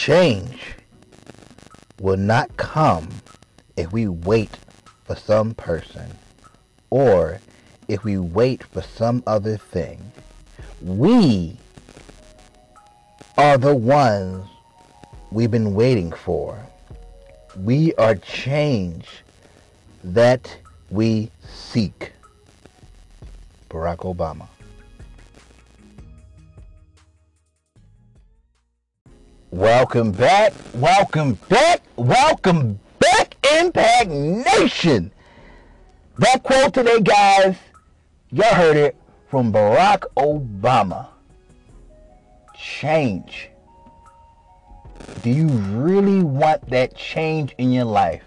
change will not come if we wait for some person or if we wait for some other thing. We are the ones we've been waiting for. We are change that we seek. Barack Obama. Welcome back, welcome back, welcome back, Impact Nation. That quote today, guys, y'all heard it from Barack Obama. Change. Do you really want that change in your life?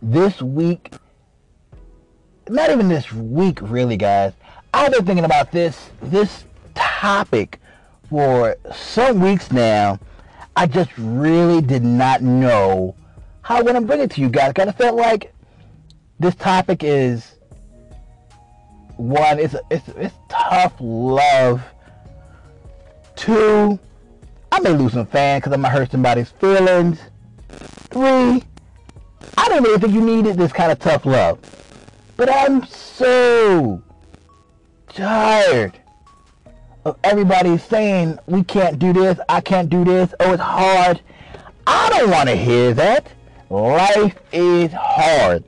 This week, not even this week, really, guys. I've been thinking about this this topic for some weeks now. I just really did not know how I'm gonna bring it to you guys. Kind of felt like this topic is one. It's it's it's tough love. Two, I may lose some fans because I'm gonna hurt somebody's feelings. Three, I don't really think you needed this kind of tough love. But I'm so tired of everybody saying we can't do this, I can't do this, oh it's hard. I don't want to hear that. Life is hard.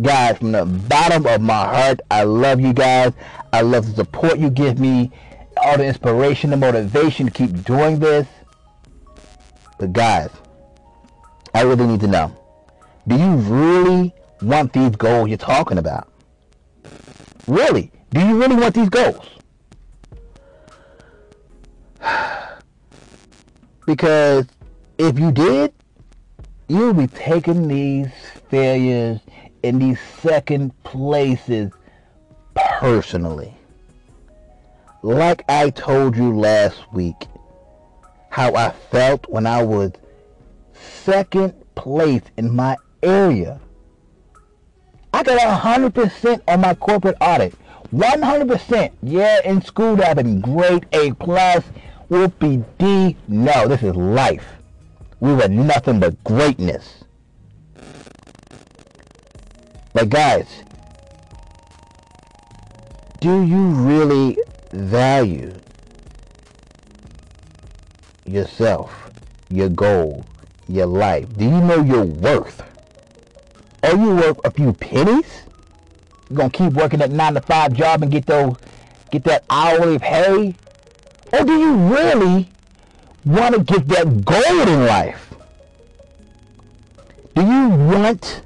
Guys, from the bottom of my heart, I love you guys. I love the support you give me, all the inspiration, the motivation to keep doing this. But guys, I really need to know. Do you really want these goals you're talking about? Really? Do you really want these goals? Because if you did, you'll be taking these failures in these second places personally. Like I told you last week, how I felt when I was second place in my area. I got 100% on my corporate audit. 100%. Yeah, in school that been great, A plus, whoopie D. No, this is life. We were nothing but greatness. But guys, do you really value yourself, your goal, your life? Do you know your worth? Are you worth a few pennies? You gonna keep working that nine to five job and get those, get that hourly pay? Or do you really want to get that gold in life? Do you want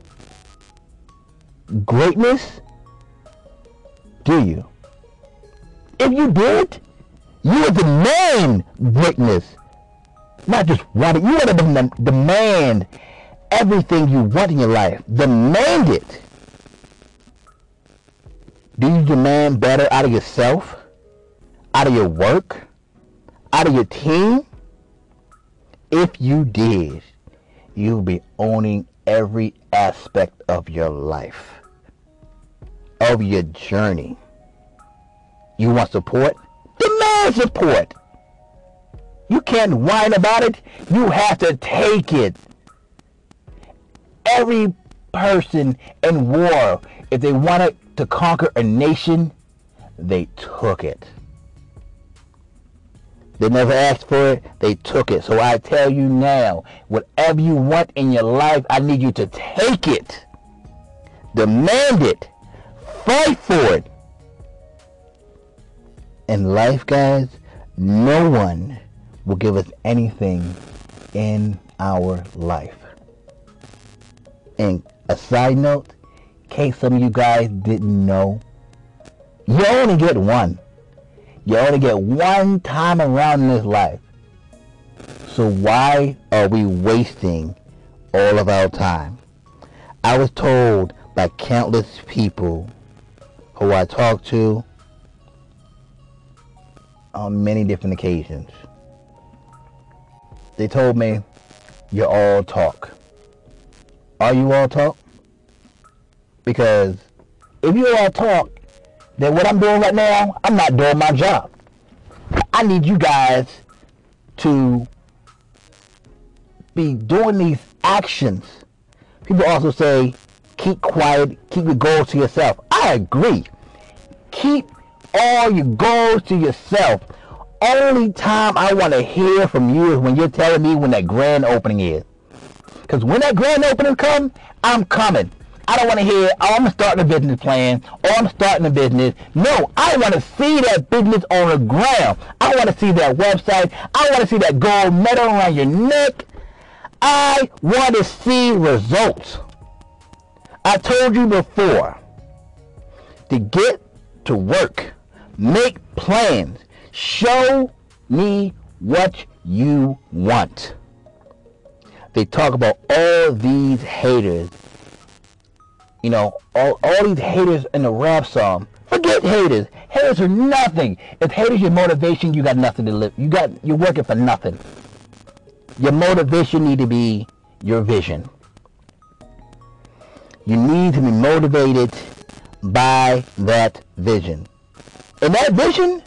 greatness? Do you? If you did, you would demand greatness. Not just want it. You would have demand everything you want in your life. Demand it. Do you demand better out of yourself? Out of your work? Out of your team? If you did, you'll be owning every aspect of your life, of your journey. You want support? Demand support. You can't whine about it. You have to take it. Every person in war, if they wanted to conquer a nation, they took it. They never asked for it, they took it. So I tell you now, whatever you want in your life, I need you to take it. Demand it. Fight for it. In life, guys, no one will give us anything in our life. And a side note, in case some of you guys didn't know, you only get one. You only get one time around in this life. So why are we wasting all of our time? I was told by countless people who I talked to on many different occasions. They told me, you're all talk. Are you all talk? Because if you all talk, then what I'm doing right now, I'm not doing my job. I need you guys to be doing these actions. People also say, keep quiet, keep your goals to yourself. I agree. Keep all your goals to yourself. Only time I want to hear from you is when you're telling me when that grand opening is. Because when that grand opening comes, I'm coming. I don't want to hear, oh, I'm starting a business plan, or I'm starting a business. No, I want to see that business on the ground. I want to see that website. I want to see that gold medal around your neck. I want to see results. I told you before to get to work, make plans, show me what you want. They talk about all these haters you know, all, all these haters in the rap song. Forget haters. Haters are nothing. If haters your motivation, you got nothing to live. You got you're working for nothing. Your motivation need to be your vision. You need to be motivated by that vision. And that vision,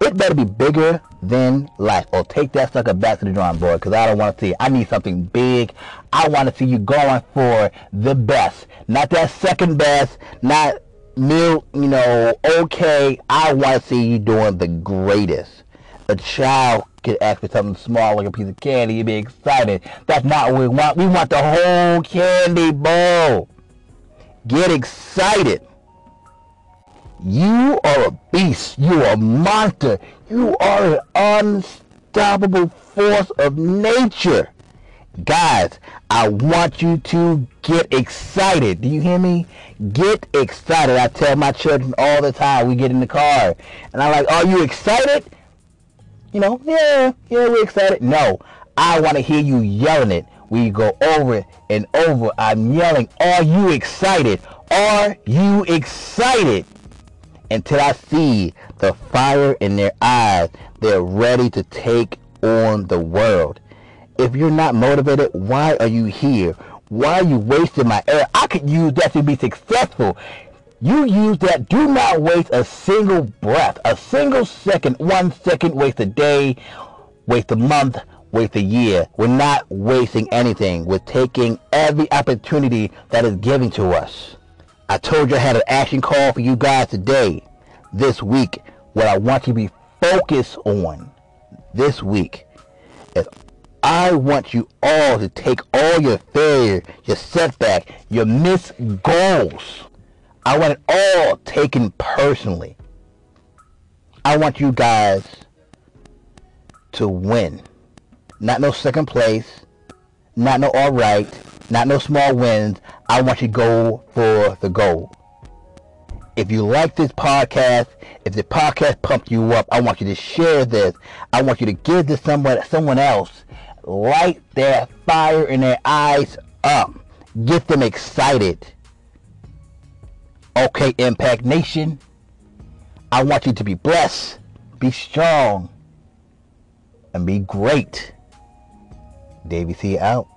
it better be bigger than life. Or oh, take that sucker back to the drawing board because I don't want to see it. I need something big. I want to see you going for the best. Not that second best, not you know, okay. I want to see you doing the greatest. A child could ask for something small like a piece of candy, you'd be excited. That's not what we want. We want the whole candy bowl. Get excited. You are a beast. You are a monster. You are an unstoppable force of nature. Guys, I want you to get excited. Do you hear me? Get excited. I tell my children all the time. We get in the car. And I'm like, are you excited? You know, yeah, yeah, we're excited. No, I want to hear you yelling it. We go over and over. I'm yelling, are you excited? Are you excited? Until I see the fire in their eyes. They're ready to take on the world. If you're not motivated, why are you here? Why are you wasting my air? I could use that to be successful. You use that. Do not waste a single breath, a single second, one second, waste a day, waste a month, waste a year. We're not wasting anything. We're taking every opportunity that is given to us. I told you I had an action call for you guys today, this week. What I want you to be focused on this week is I want you all to take all your failure, your setback, your missed goals. I want it all taken personally. I want you guys to win. Not no second place, not no all right, not no small wins. I want you to go for the goal. If you like this podcast, if the podcast pumped you up, I want you to share this. I want you to give this someone someone else. Light their fire in their eyes up. Get them excited. Okay, Impact Nation. I want you to be blessed, be strong, and be great. Davey C out.